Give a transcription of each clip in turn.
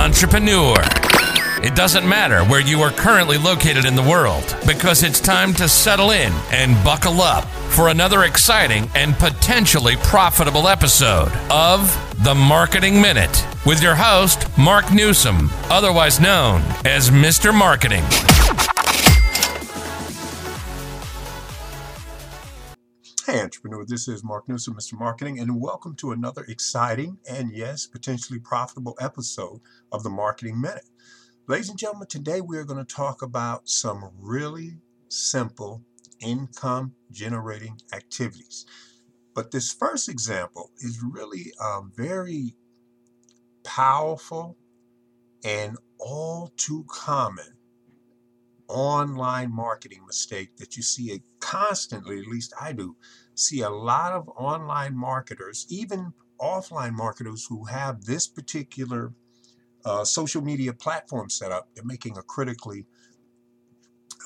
entrepreneur. It doesn't matter where you are currently located in the world because it's time to settle in and buckle up for another exciting and potentially profitable episode of The Marketing Minute with your host, Mark Newsome, otherwise known as Mr. Marketing. Hey, entrepreneur, this is Mark Newsome, Mr. Marketing, and welcome to another exciting and, yes, potentially profitable episode of the Marketing Minute. Ladies and gentlemen, today we are going to talk about some really simple income generating activities. But this first example is really a very powerful and all too common online marketing mistake that you see constantly, at least I do, see a lot of online marketers, even offline marketers who have this particular uh, social media platform set up, they're making a critically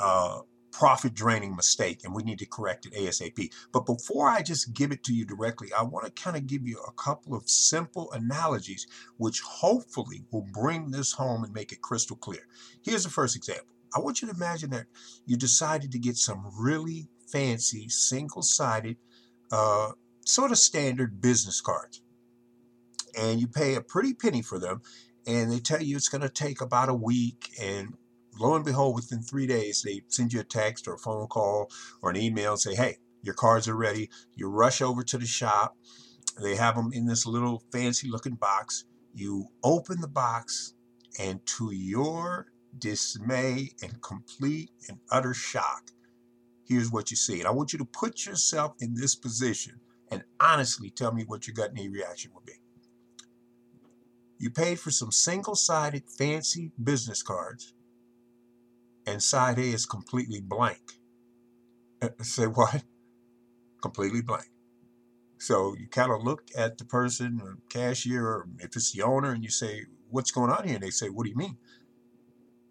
uh, profit draining mistake and we need to correct it ASAP. But before I just give it to you directly, I want to kind of give you a couple of simple analogies which hopefully will bring this home and make it crystal clear. Here's the first example. I want you to imagine that you decided to get some really fancy single sided, uh, sort of standard business cards. And you pay a pretty penny for them. And they tell you it's going to take about a week. And lo and behold, within three days, they send you a text or a phone call or an email and say, hey, your cards are ready. You rush over to the shop. They have them in this little fancy looking box. You open the box, and to your dismay and complete and utter shock, here's what you see. And I want you to put yourself in this position and honestly tell me what your gut knee reaction would be. You paid for some single sided fancy business cards, and side A is completely blank. Uh, say what? Completely blank. So you kind of look at the person or cashier, or if it's the owner, and you say, What's going on here? And they say, What do you mean?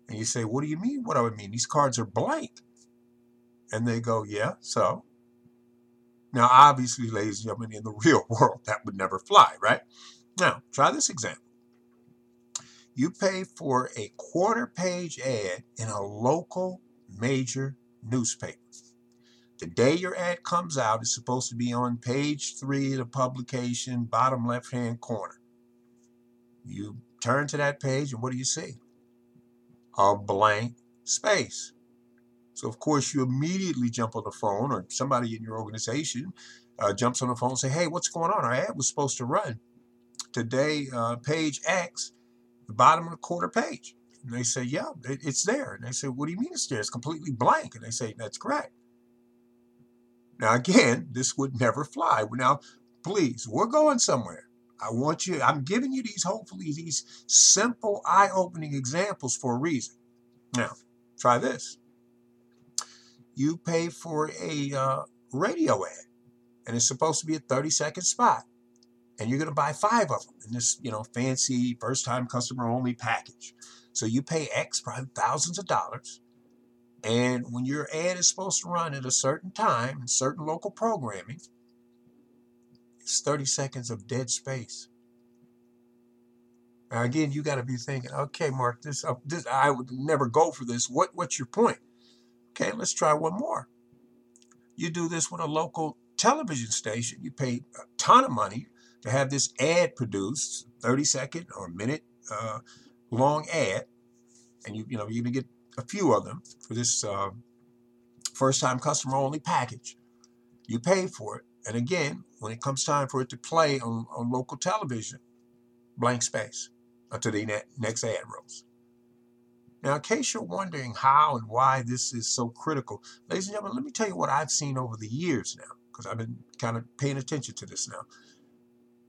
And you say, What do you mean? What do I mean? These cards are blank. And they go, Yeah, so. Now, obviously, ladies and gentlemen, in the real world, that would never fly, right? Now, try this example. You pay for a quarter page ad in a local major newspaper. The day your ad comes out, it's supposed to be on page three of the publication, bottom left hand corner. You turn to that page, and what do you see? A blank space. So, of course, you immediately jump on the phone, or somebody in your organization uh, jumps on the phone and say, Hey, what's going on? Our ad was supposed to run today, uh, page X the bottom of the quarter page. And they say, yeah, it, it's there. And they say, what do you mean it's there? It's completely blank. And they say, that's correct. Now, again, this would never fly. Now, please, we're going somewhere. I want you, I'm giving you these, hopefully, these simple, eye opening examples for a reason. Now, try this. You pay for a uh, radio ad, and it's supposed to be a 30 second spot and you're going to buy five of them in this, you know, fancy first time customer only package. So you pay X, probably thousands of dollars. And when your ad is supposed to run at a certain time in certain local programming, it's 30 seconds of dead space. Now again, you got to be thinking, okay, Mark, this, uh, this I would never go for this. What what's your point? Okay, let's try one more. You do this with a local television station. You pay a ton of money to have this ad produced, 30 second or minute uh, long ad, and you you know you're gonna get a few of them for this uh, first time customer only package. You pay for it, and again, when it comes time for it to play on, on local television, blank space until the ne- next ad rolls. Now, in case you're wondering how and why this is so critical, ladies and gentlemen, let me tell you what I've seen over the years now, because I've been kind of paying attention to this now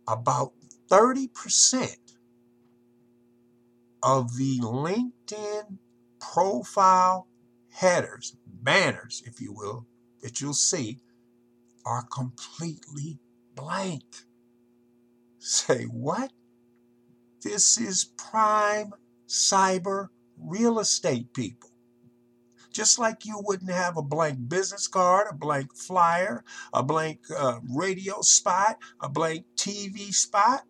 about 30% of the LinkedIn profile headers, banners, if you will, that you'll see are completely blank. Say what? This is prime cyber real estate people. Just like you wouldn't have a blank business card, a blank flyer, a blank uh, radio spot, a blank TV spot.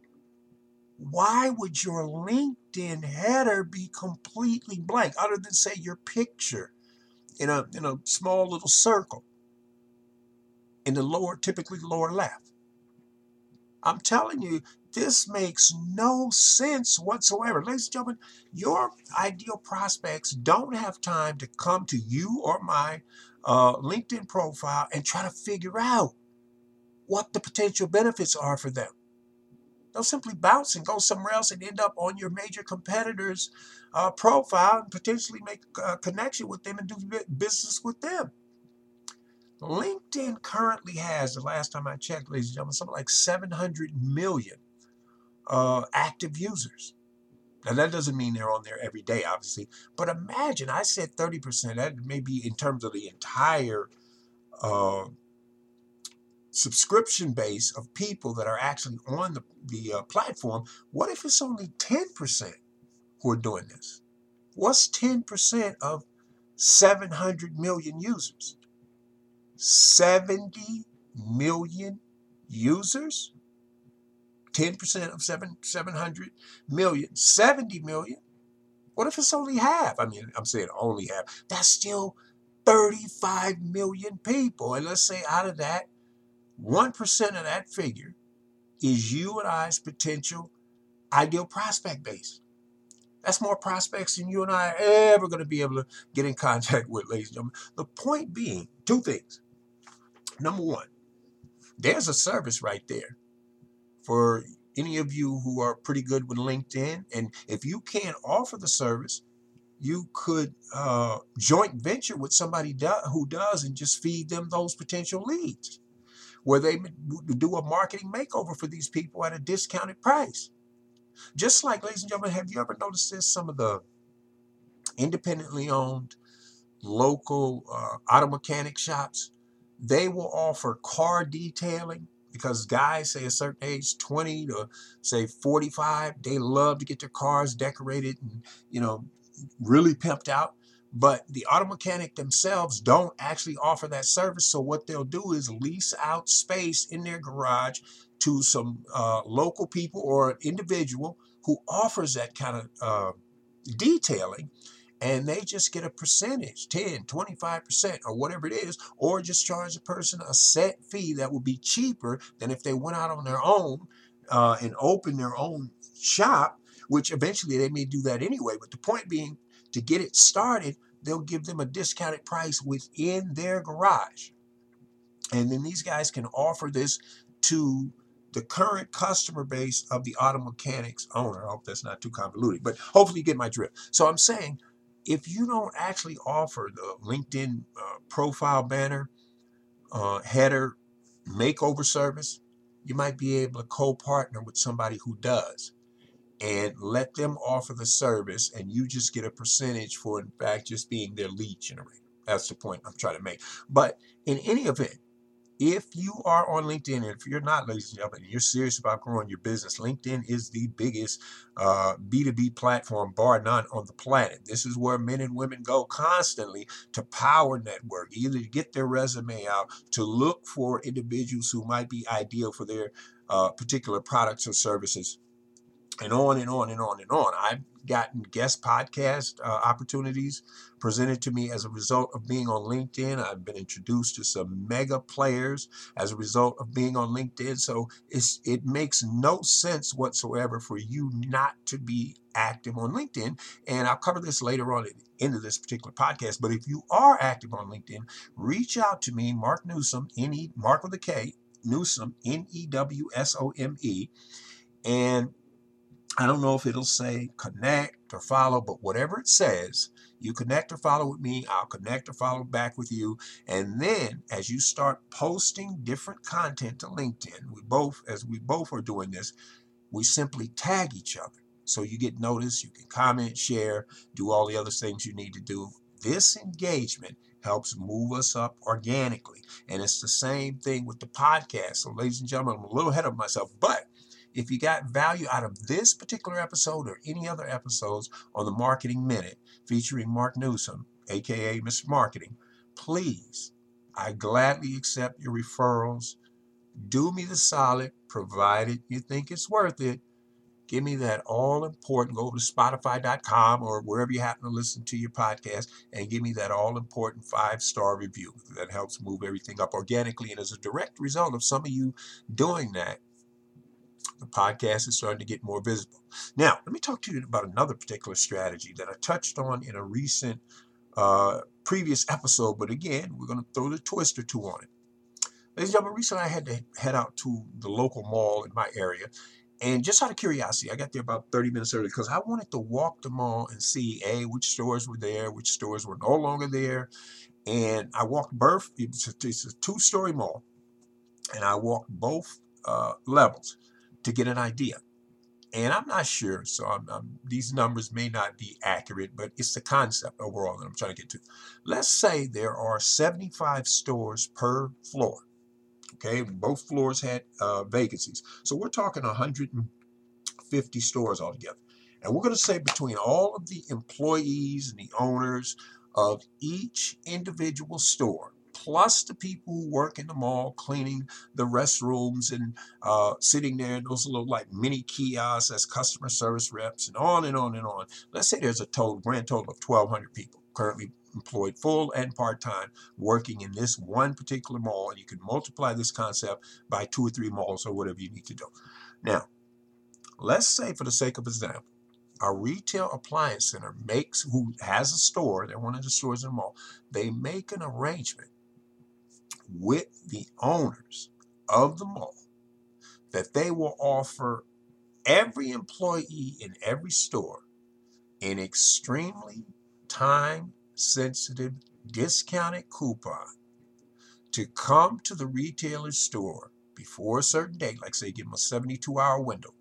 why would your LinkedIn header be completely blank other than say your picture in a in a small little circle in the lower typically lower left? I'm telling you, this makes no sense whatsoever. Ladies and gentlemen, your ideal prospects don't have time to come to you or my uh, LinkedIn profile and try to figure out what the potential benefits are for them. They'll simply bounce and go somewhere else and end up on your major competitor's uh, profile and potentially make a connection with them and do business with them. LinkedIn currently has, the last time I checked, ladies and gentlemen, something like 700 million uh, active users. Now, that doesn't mean they're on there every day, obviously, but imagine I said 30%. That may be in terms of the entire uh, subscription base of people that are actually on the, the uh, platform. What if it's only 10% who are doing this? What's 10% of 700 million users? 70 million users? 10% of 7, 700 million, 70 million. What if it's only half? I mean, I'm saying only half. That's still 35 million people. And let's say out of that, 1% of that figure is you and I's potential ideal prospect base. That's more prospects than you and I are ever going to be able to get in contact with, ladies and gentlemen. The point being, two things. Number one, there's a service right there for any of you who are pretty good with LinkedIn. And if you can't offer the service, you could uh, joint venture with somebody do, who does and just feed them those potential leads, where they do a marketing makeover for these people at a discounted price. Just like, ladies and gentlemen, have you ever noticed this? Some of the independently owned local uh, auto mechanic shops, they will offer car detailing because guys say a certain age 20 to say 45 they love to get their cars decorated and you know really pimped out. But the auto mechanic themselves don't actually offer that service. So what they'll do is lease out space in their garage to some uh, local people or an individual who offers that kind of uh, detailing and they just get a percentage 10 25% or whatever it is or just charge a person a set fee that would be cheaper than if they went out on their own uh, and opened their own shop which eventually they may do that anyway but the point being to get it started they'll give them a discounted price within their garage and then these guys can offer this to the current customer base of the auto mechanics owner. I hope that's not too convoluted, but hopefully you get my drift. So I'm saying if you don't actually offer the LinkedIn uh, profile banner, uh, header, makeover service, you might be able to co-partner with somebody who does and let them offer the service and you just get a percentage for in fact just being their lead generator. That's the point I'm trying to make. But in any event, if you are on LinkedIn, and if you're not, ladies and gentlemen, and you're serious about growing your business, LinkedIn is the biggest uh, B2B platform, bar none, on the planet. This is where men and women go constantly to power network, either to get their resume out, to look for individuals who might be ideal for their uh, particular products or services and on and on and on and on. I've gotten guest podcast uh, opportunities presented to me as a result of being on LinkedIn. I've been introduced to some mega players as a result of being on LinkedIn. So it's, it makes no sense whatsoever for you not to be active on LinkedIn. And I'll cover this later on at the end of this particular podcast. But if you are active on LinkedIn, reach out to me, Mark Newsome, N-E, Mark with a K, Newsome, N-E-W-S-O-M-E. And I don't know if it'll say connect or follow, but whatever it says, you connect or follow with me, I'll connect or follow back with you. And then as you start posting different content to LinkedIn, we both, as we both are doing this, we simply tag each other. So you get noticed, you can comment, share, do all the other things you need to do. This engagement helps move us up organically. And it's the same thing with the podcast. So, ladies and gentlemen, I'm a little ahead of myself, but if you got value out of this particular episode or any other episodes on the Marketing Minute featuring Mark Newsome, aka Mr. Marketing, please, I gladly accept your referrals. Do me the solid, provided you think it's worth it. Give me that all important. Go over to Spotify.com or wherever you happen to listen to your podcast and give me that all important five star review. That helps move everything up organically. And as a direct result of some of you doing that, the podcast is starting to get more visible. Now, let me talk to you about another particular strategy that I touched on in a recent uh, previous episode, but again, we're going to throw the twist or two on it. Ladies and gentlemen, recently I had to head out to the local mall in my area. And just out of curiosity, I got there about 30 minutes early because I wanted to walk the mall and see, A, which stores were there, which stores were no longer there. And I walked both, it's a, a two story mall, and I walked both uh, levels to get an idea. And I'm not sure, so I'm, I'm, these numbers may not be accurate, but it's the concept overall that I'm trying to get to. Let's say there are 75 stores per floor. Okay, both floors had uh, vacancies. So we're talking 150 stores altogether. And we're going to say between all of the employees and the owners of each individual store, plus the people who work in the mall cleaning the restrooms and uh, sitting there in those little like mini kiosks as customer service reps and on and on and on. Let's say there's a total grand total of 1,200 people currently employed full and part-time working in this one particular mall and you can multiply this concept by two or three malls or whatever you need to do now let's say for the sake of example a retail appliance center makes who has a store they're one of the stores in the mall they make an arrangement with the owners of the mall that they will offer every employee in every store an extremely time sensitive discounted coupon to come to the retailer's store before a certain date, like say give them a 72 hour window,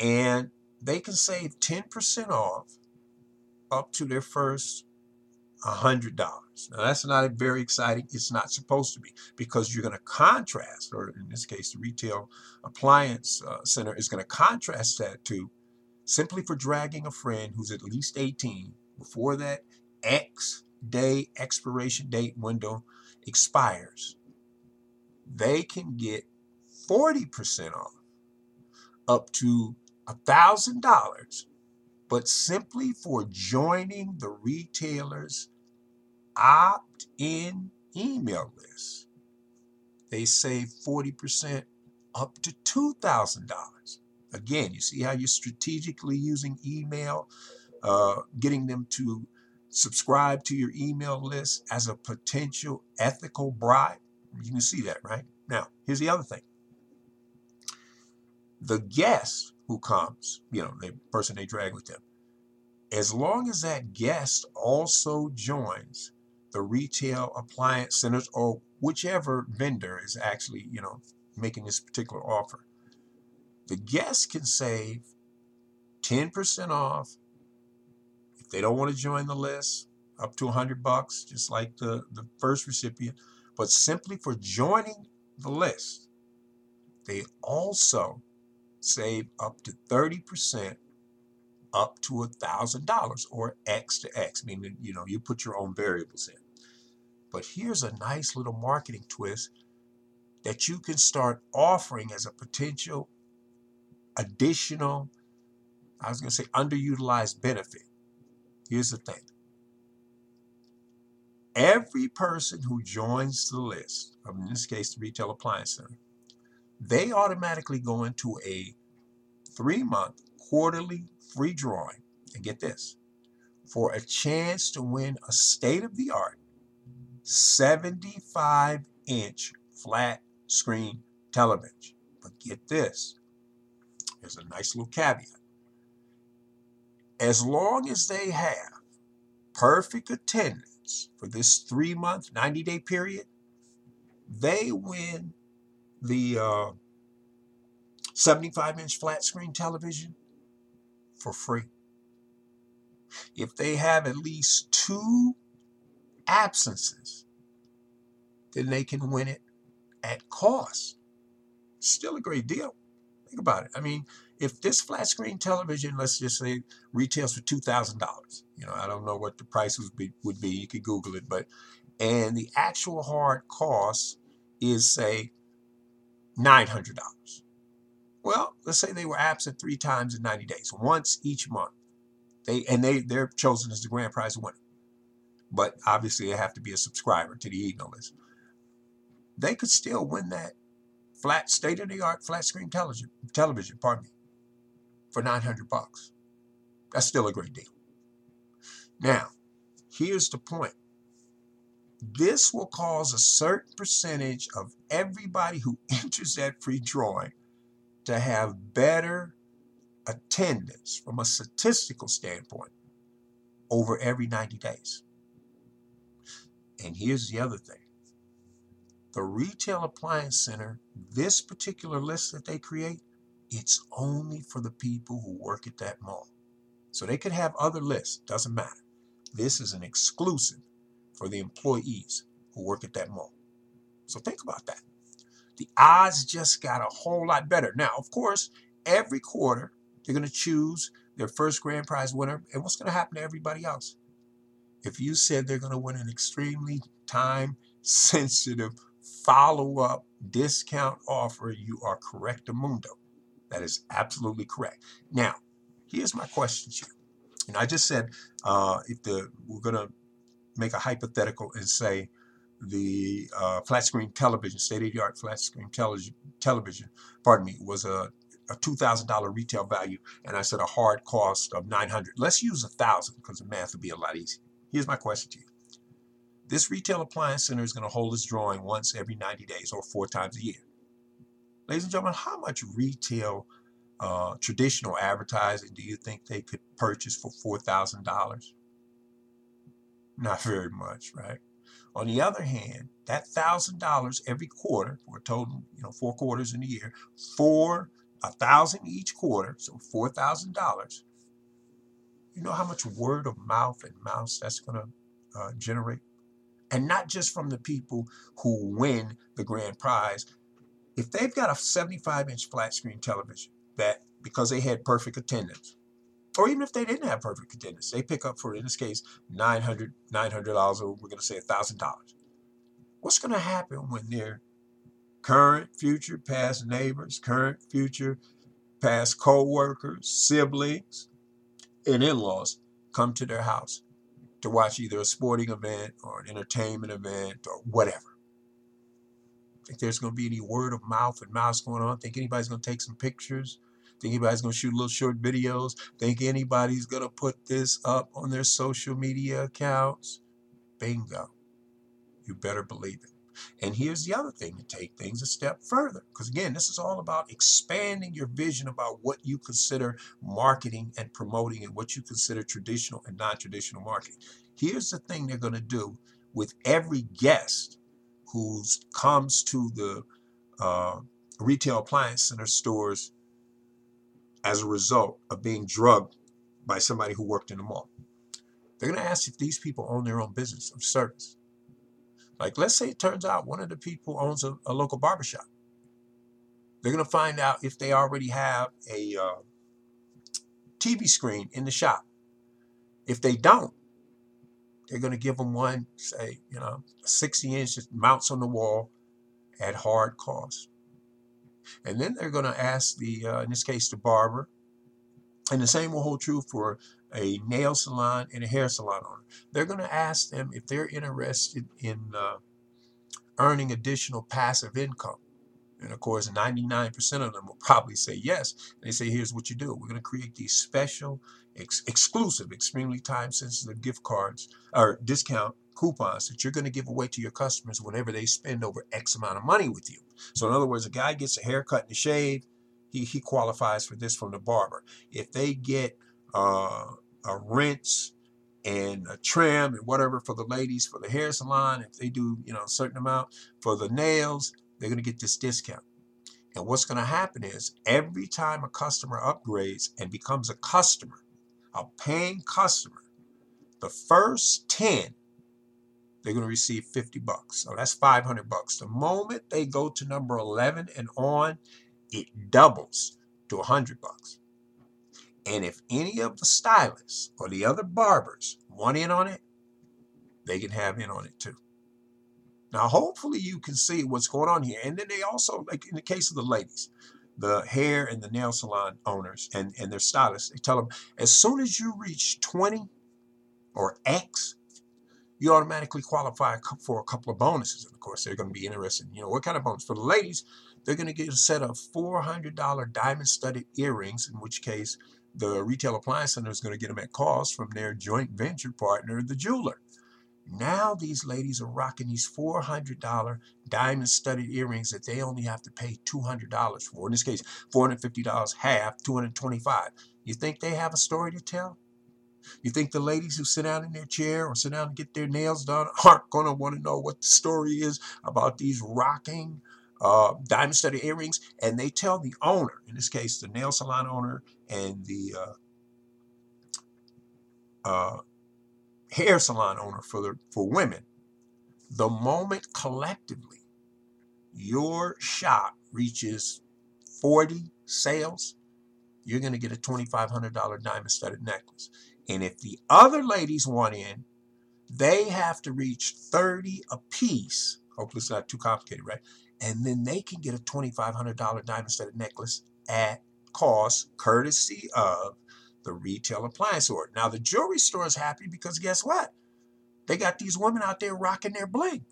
and they can save 10% off up to their first $100. Now, that's not very exciting. It's not supposed to be because you're going to contrast, or in this case, the retail appliance uh, center is going to contrast that to simply for dragging a friend who's at least 18 before that X day expiration date window expires, they can get 40% off up to $1,000, but simply for joining the retailer's opt in email list. They save 40% up to $2,000. Again, you see how you're strategically using email, uh, getting them to subscribe to your email list as a potential ethical bribe. You can see that, right? Now, here's the other thing. The guest who comes, you know, the person they drag with them, as long as that guest also joins the retail appliance centers or whichever vendor is actually, you know, making this particular offer, the guest can save 10% off if they don't want to join the list, up to 100 bucks, just like the, the first recipient. But simply for joining the list, they also save up to 30% up to a thousand dollars or X to X, meaning you know you put your own variables in. But here's a nice little marketing twist that you can start offering as a potential additional, I was going to say underutilized benefit. Here's the thing every person who joins the list, in this case, the Retail Appliance Center, they automatically go into a three month quarterly free drawing. And get this for a chance to win a state of the art 75 inch flat screen television. But get this there's a nice little caveat as long as they have perfect attendance for this three month, 90 day period, they win the uh, 75 inch flat screen television for free. If they have at least two absences, then they can win it at cost. Still a great deal. Think about it. I mean, if this flat screen television, let's just say, retails for two thousand dollars, you know, I don't know what the price would be. Would be. You could Google it, but and the actual hard cost is say nine hundred dollars. Well, let's say they were absent three times in 90 days, once each month. They and they they're chosen as the grand prize winner. But obviously they have to be a subscriber to the email list. They could still win that flat state-of-the-art flat screen television television, pardon me, for 900 bucks. That's still a great deal. Now, here's the point. This will cause a certain percentage of everybody who enters that free drawing to have better attendance from a statistical standpoint over every 90 days. And here's the other thing the retail appliance center, this particular list that they create, it's only for the people who work at that mall. So they could have other lists, doesn't matter. This is an exclusive for the employees who work at that mall. So think about that. The odds just got a whole lot better. Now, of course, every quarter they're going to choose their first grand prize winner. And what's going to happen to everybody else? If you said they're going to win an extremely time sensitive follow up discount offer, you are correct, Amundo. That is absolutely correct. Now, here's my question to you. And I just said uh, if the we're going to make a hypothetical and say the uh, flat screen television, state of the art flat screen television, television, pardon me, was a, a $2,000 retail value, and I said a hard cost of 900. Let's use a thousand because the math would be a lot easier. Here's my question to you. This retail appliance center is going to hold its drawing once every 90 days or four times a year. Ladies and gentlemen, how much retail uh, traditional advertising do you think they could purchase for $4,000? Not very much, right? On the other hand, that thousand dollars every quarter for a total, you know, four quarters in a year, for a thousand each quarter, so four thousand dollars. You know how much word of mouth and mouse that's going to uh, generate, and not just from the people who win the grand prize. If they've got a 75 inch flat screen television that because they had perfect attendance, or even if they didn't have perfect attendance, they pick up for, in this case, $900, $900 or we're going to say $1,000. What's going to happen when their current, future, past neighbors, current, future, past co-workers, siblings, and in-laws come to their house to watch either a sporting event or an entertainment event or whatever? Think there's going to be any word of mouth and mouse going on? Think anybody's going to take some pictures? Think anybody's going to shoot little short videos? Think anybody's going to put this up on their social media accounts? Bingo. You better believe it. And here's the other thing to take things a step further. Because again, this is all about expanding your vision about what you consider marketing and promoting and what you consider traditional and non traditional marketing. Here's the thing they're going to do with every guest who comes to the uh, retail appliance center stores as a result of being drugged by somebody who worked in the mall. They're going to ask if these people own their own business of service. Like, let's say it turns out one of the people owns a, a local barbershop. They're going to find out if they already have a uh, TV screen in the shop. If they don't, they're going to give them one, say, you know, 60 inch mounts on the wall at hard cost. And then they're going to ask the, uh, in this case, the barber, and the same will hold true for a nail salon and a hair salon owner. They're going to ask them if they're interested in uh, earning additional passive income. And of course, 99% of them will probably say yes. And they say, here's what you do. We're going to create these special, ex- exclusive, extremely time sensitive gift cards or discount coupons that you're going to give away to your customers whenever they spend over X amount of money with you. So, in other words, a guy gets a haircut and a shave, he, he qualifies for this from the barber. If they get uh, a rinse and a trim and whatever for the ladies for the hair salon, if they do, you know, a certain amount for the nails, they're going to get this discount. And what's going to happen is every time a customer upgrades and becomes a customer, a paying customer, the first 10 they're going to receive 50 bucks. So that's 500 bucks. The moment they go to number 11 and on, it doubles to 100 bucks. And if any of the stylists or the other barbers want in on it, they can have in on it too. Now, hopefully, you can see what's going on here. And then they also, like in the case of the ladies, the hair and the nail salon owners and, and their stylists, they tell them as soon as you reach 20 or X, you automatically qualify for a couple of bonuses. And of course, they're going to be interested. You know, what kind of bonus? For the ladies, they're going to get a set of $400 diamond studded earrings, in which case the retail appliance center is going to get them at cost from their joint venture partner, the jeweler. Now these ladies are rocking these $400 diamond studded earrings that they only have to pay $200 for. In this case, $450 half, 225. You think they have a story to tell? You think the ladies who sit down in their chair or sit down and get their nails done aren't going to want to know what the story is about these rocking uh, diamond studded earrings? And they tell the owner, in this case, the nail salon owner and the uh, uh, hair salon owner for the for women, the moment collectively your shop reaches 40 sales, you're going to get a $2,500 diamond studded necklace. And if the other ladies want in, they have to reach 30 apiece. Hopefully it's not too complicated, right? And then they can get a $2,500 diamond studded necklace at cost, courtesy of the retail appliance store. Now, the jewelry store is happy because guess what? They got these women out there rocking their bling.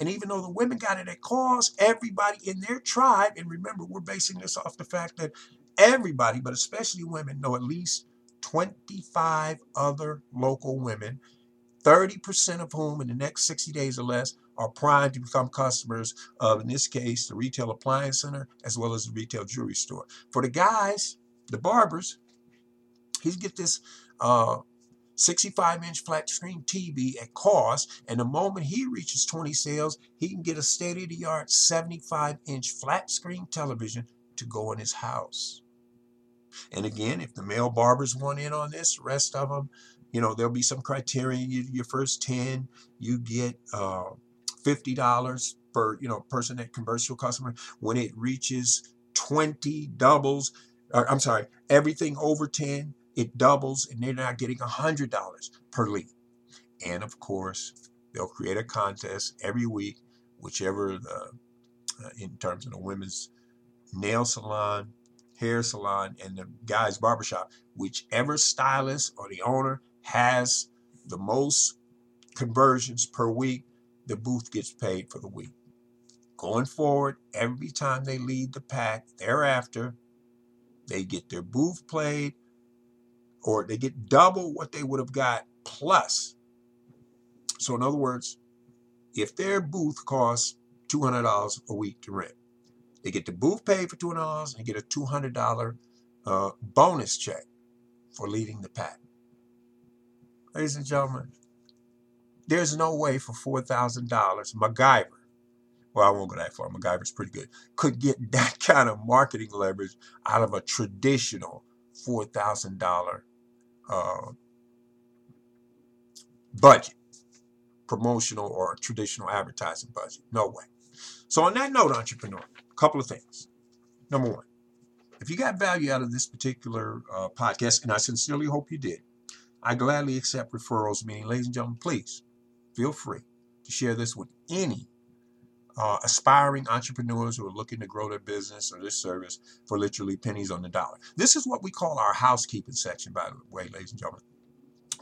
And even though the women got it at cost, everybody in their tribe, and remember, we're basing this off the fact that everybody, but especially women, know at least 25 other local women, 30% of whom in the next 60 days or less are primed to become customers of, in this case, the retail appliance center as well as the retail jewelry store. For the guys, the barbers, He's get this uh, 65 inch flat screen TV at cost, and the moment he reaches 20 sales, he can get a state of the art 75 inch flat screen television to go in his house. And again, if the male barbers want in on this, rest of them, you know, there'll be some criteria. You, your first 10, you get uh, $50 per, you know, person that converts to a customer. When it reaches 20 doubles, or, I'm sorry, everything over 10, it doubles and they're now getting $100 per lead. And of course, they'll create a contest every week, whichever the, uh, in terms of the women's nail salon, hair salon, and the guy's barbershop, whichever stylist or the owner has the most conversions per week, the booth gets paid for the week. Going forward, every time they lead the pack thereafter, they get their booth played or they get double what they would have got plus. So, in other words, if their booth costs $200 a week to rent, they get the booth paid for $200 and get a $200 uh, bonus check for leading the pack. Ladies and gentlemen, there's no way for $4,000 MacGyver, well, I won't go that far, MacGyver's pretty good, could get that kind of marketing leverage out of a traditional $4,000 uh, budget, promotional or traditional advertising budget. No way. So, on that note, entrepreneur, a couple of things. Number one, if you got value out of this particular uh, podcast, and I sincerely hope you did, I gladly accept referrals. Meaning, ladies and gentlemen, please feel free to share this with any uh, aspiring entrepreneurs who are looking to grow their business or their service for literally pennies on the dollar. This is what we call our housekeeping section, by the way, ladies and gentlemen.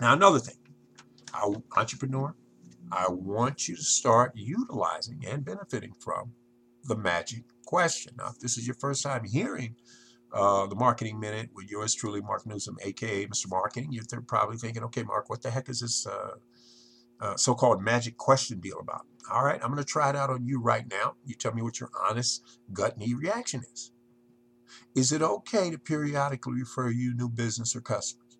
Now, another thing, entrepreneur, I want you to start utilizing and benefiting from the magic question. Now, if this is your first time hearing uh, the Marketing Minute with yours truly, Mark Newsome, aka Mr. Marketing, you're probably thinking, okay, Mark, what the heck is this uh, uh, so called magic question deal about? All right, I'm going to try it out on you right now. You tell me what your honest gut knee reaction is. Is it okay to periodically refer you new business or customers?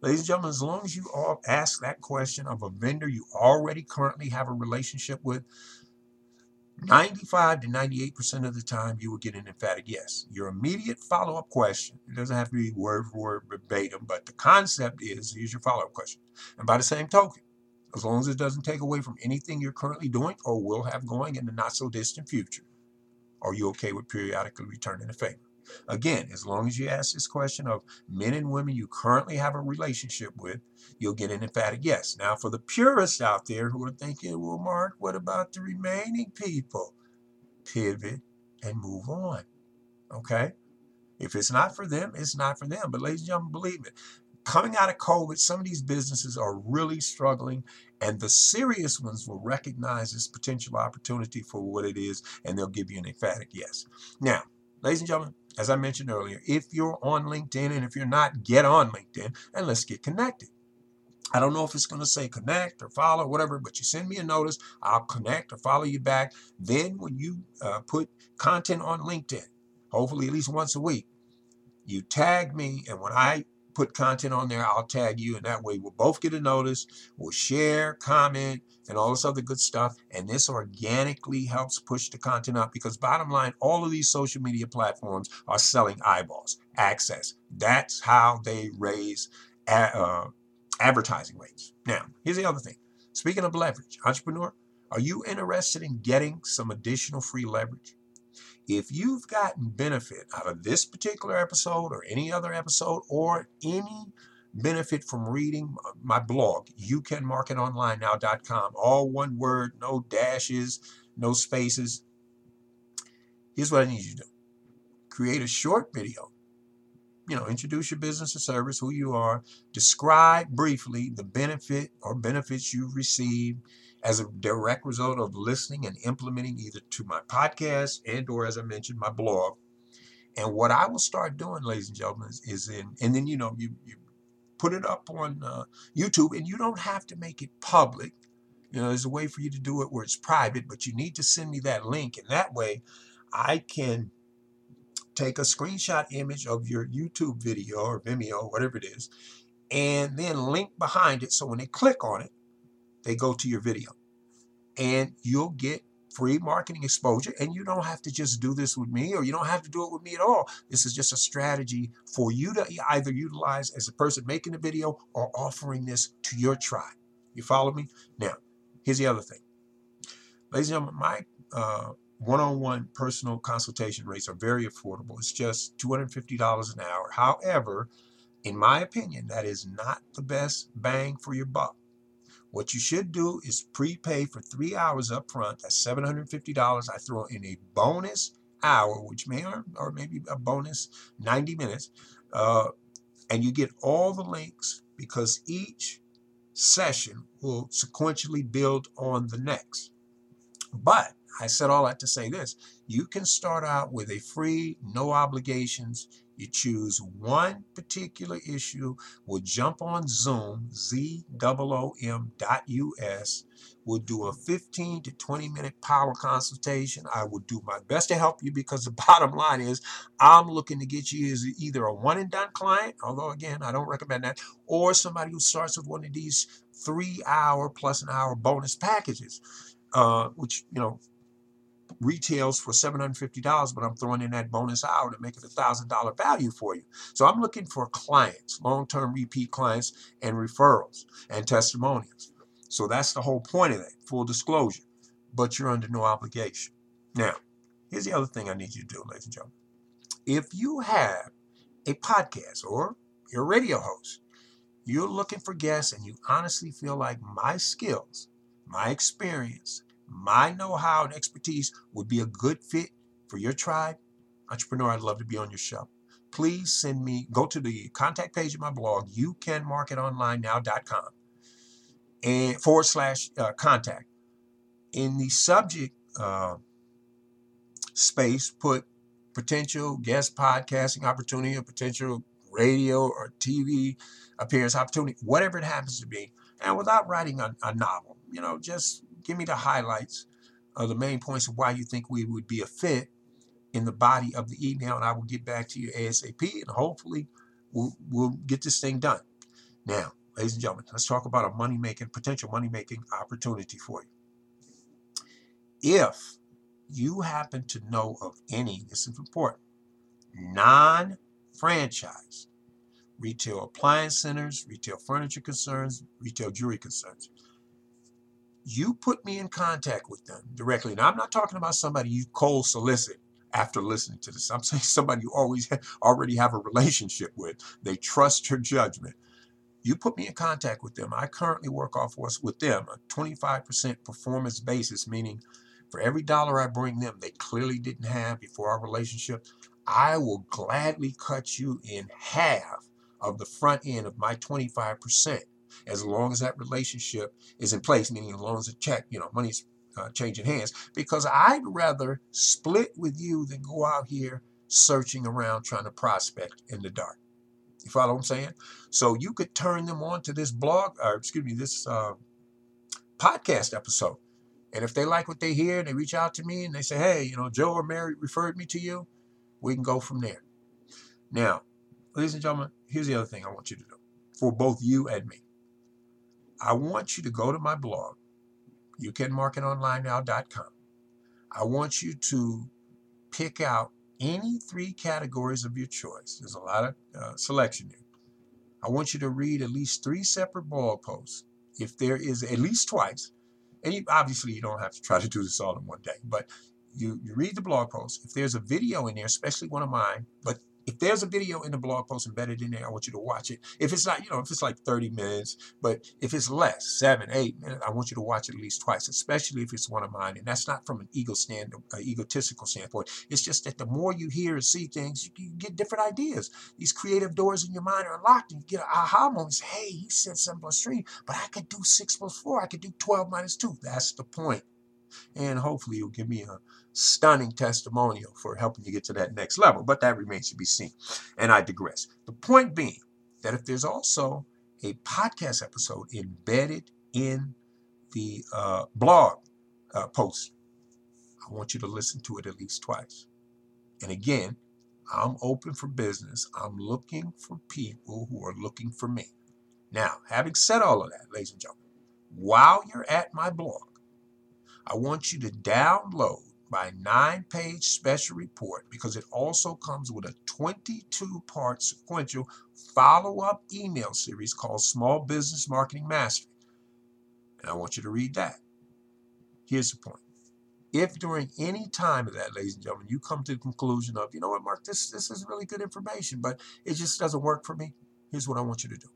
Ladies and gentlemen, as long as you all ask that question of a vendor you already currently have a relationship with, 95 to 98% of the time you will get an emphatic yes. Your immediate follow up question, it doesn't have to be word for word verbatim, but the concept is here's your follow up question. And by the same token, as long as it doesn't take away from anything you're currently doing or will have going in the not so distant future. Are you okay with periodically returning a favor? Again, as long as you ask this question of men and women you currently have a relationship with, you'll get an emphatic yes. Now, for the purists out there who are thinking, well, Mark, what about the remaining people? Pivot and move on. Okay? If it's not for them, it's not for them. But ladies and gentlemen, believe me, coming out of COVID, some of these businesses are really struggling, and the serious ones will recognize this potential opportunity for what it is, and they'll give you an emphatic yes. Now, ladies and gentlemen, as I mentioned earlier, if you're on LinkedIn and if you're not, get on LinkedIn and let's get connected. I don't know if it's going to say connect or follow, or whatever, but you send me a notice, I'll connect or follow you back. Then, when you uh, put content on LinkedIn, hopefully at least once a week, you tag me, and when I put content on there, I'll tag you, and that way we'll both get a notice. We'll share, comment, and all this other good stuff. And this organically helps push the content up because, bottom line, all of these social media platforms are selling eyeballs, access. That's how they raise. Uh, advertising rates. Now, here's the other thing. Speaking of leverage, entrepreneur, are you interested in getting some additional free leverage? If you've gotten benefit out of this particular episode or any other episode or any benefit from reading my blog, you can youcanmarketonlinenow.com, all one word, no dashes, no spaces. Here's what I need you to do. Create a short video you know, introduce your business or service, who you are, describe briefly the benefit or benefits you've received as a direct result of listening and implementing either to my podcast and or as I mentioned, my blog. And what I will start doing, ladies and gentlemen, is in, and then, you know, you, you put it up on uh, YouTube and you don't have to make it public. You know, there's a way for you to do it where it's private, but you need to send me that link. And that way I can take a screenshot image of your YouTube video or Vimeo, whatever it is, and then link behind it. So when they click on it, they go to your video. And you'll get free marketing exposure. And you don't have to just do this with me or you don't have to do it with me at all. This is just a strategy for you to either utilize as a person making the video or offering this to your tribe. You follow me? Now, here's the other thing. Ladies and gentlemen, my uh, one-on-one personal consultation rates are very affordable. It's just $250 an hour. However, in my opinion, that is not the best bang for your buck. What you should do is prepay for three hours up front. That's $750. I throw in a bonus hour, which may or, or maybe a bonus 90 minutes. Uh, and you get all the links because each session will sequentially build on the next. But I said all that to say this. You can start out with a free, no obligations. You choose one particular issue. We'll jump on Zoom, Z-O-O-M dot U-S. We'll do a 15 to 20 minute power consultation. I will do my best to help you because the bottom line is I'm looking to get you as either a one and done client, although again, I don't recommend that, or somebody who starts with one of these three hour plus an hour bonus packages, uh, which, you know, retails for $750, but I'm throwing in that bonus hour to make it a $1,000 value for you. So I'm looking for clients, long-term repeat clients and referrals and testimonials. So that's the whole point of that, full disclosure, but you're under no obligation. Now, here's the other thing I need you to do, ladies and gentlemen. If you have a podcast or you're a radio host, you're looking for guests and you honestly feel like my skills, my experience, my know-how and expertise would be a good fit for your tribe, entrepreneur, I'd love to be on your show. Please send me, go to the contact page of my blog, youcanmarketonlinenow.com and forward slash uh, contact. In the subject uh, space, put potential guest podcasting opportunity or potential radio or TV appearance opportunity, whatever it happens to be, and without writing a, a novel, you know, just give me the highlights of the main points of why you think we would be a fit in the body of the email, and I will get back to you ASAP, and hopefully we'll, we'll get this thing done. Now, ladies and gentlemen, let's talk about a money making, potential money making opportunity for you. If you happen to know of any, this is important, non franchise retail appliance centers, retail furniture concerns, retail jewelry concerns you put me in contact with them directly. Now, I'm not talking about somebody you cold solicit after listening to this. I'm saying somebody you always already have a relationship with. They trust your judgment. You put me in contact with them. I currently work off with them a 25% performance basis, meaning for every dollar I bring them, they clearly didn't have before our relationship. I will gladly cut you in half of the front end of my 25% as long as that relationship is in place, meaning as long as the check, you know, money's uh, changing hands, because I'd rather split with you than go out here searching around trying to prospect in the dark. You follow what I'm saying? So you could turn them on to this blog, or excuse me, this uh, podcast episode. And if they like what they hear and they reach out to me and they say, hey, you know, Joe or Mary referred me to you, we can go from there. Now, ladies and gentlemen, here's the other thing I want you to do for both you and me. I want you to go to my blog, youcanmarketonlinenow.com. I want you to pick out any three categories of your choice. There's a lot of uh, selection here. I want you to read at least three separate blog posts. If there is at least twice, and you, obviously you don't have to try to do this all in one day, but you, you read the blog post. If there's a video in there, especially one of mine, but if there's a video in the blog post embedded in there, I want you to watch it. If it's not, you know, if it's like 30 minutes, but if it's less, seven, eight minutes, I want you to watch it at least twice, especially if it's one of mine. And that's not from an ego stand, uh, egotistical standpoint. It's just that the more you hear and see things, you, you get different ideas. These creative doors in your mind are unlocked, and you get an aha moment. Say, hey, he said seven plus three, but I could do six plus four. I could do 12 minus two. That's the point. And hopefully you'll give me a stunning testimonial for helping you get to that next level. But that remains to be seen. And I digress. The point being that if there's also a podcast episode embedded in the uh, blog uh, post, I want you to listen to it at least twice. And again, I'm open for business. I'm looking for people who are looking for me. Now, having said all of that, ladies and gentlemen, while you're at my blog, I want you to download my nine page special report because it also comes with a 22 part sequential follow up email series called Small Business Marketing Mastery. And I want you to read that. Here's the point. If during any time of that, ladies and gentlemen, you come to the conclusion of, you know what, Mark, this, this is really good information, but it just doesn't work for me, here's what I want you to do.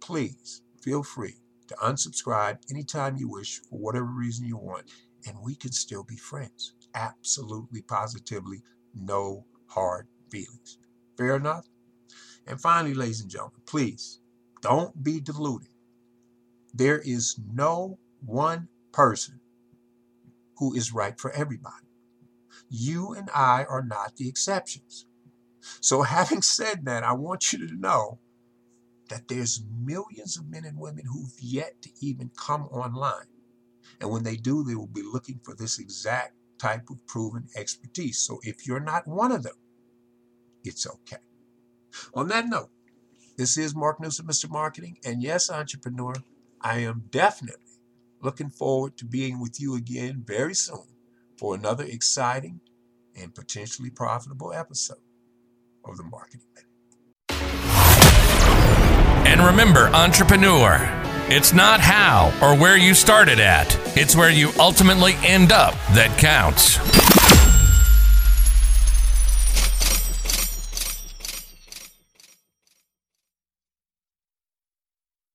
Please feel free to unsubscribe anytime you wish for whatever reason you want, and we can still be friends. Absolutely, positively, no hard feelings. Fair enough? And finally, ladies and gentlemen, please don't be deluded. There is no one person who is right for everybody. You and I are not the exceptions. So, having said that, I want you to know that there's millions of men and women who've yet to even come online. And when they do, they will be looking for this exact type of proven expertise. So if you're not one of them, it's okay. On that note, this is Mark Newsome, Mr. Marketing. And yes, entrepreneur, I am definitely looking forward to being with you again very soon for another exciting and potentially profitable episode of the Marketing Minute. And remember, entrepreneur, it's not how or where you started at, it's where you ultimately end up that counts.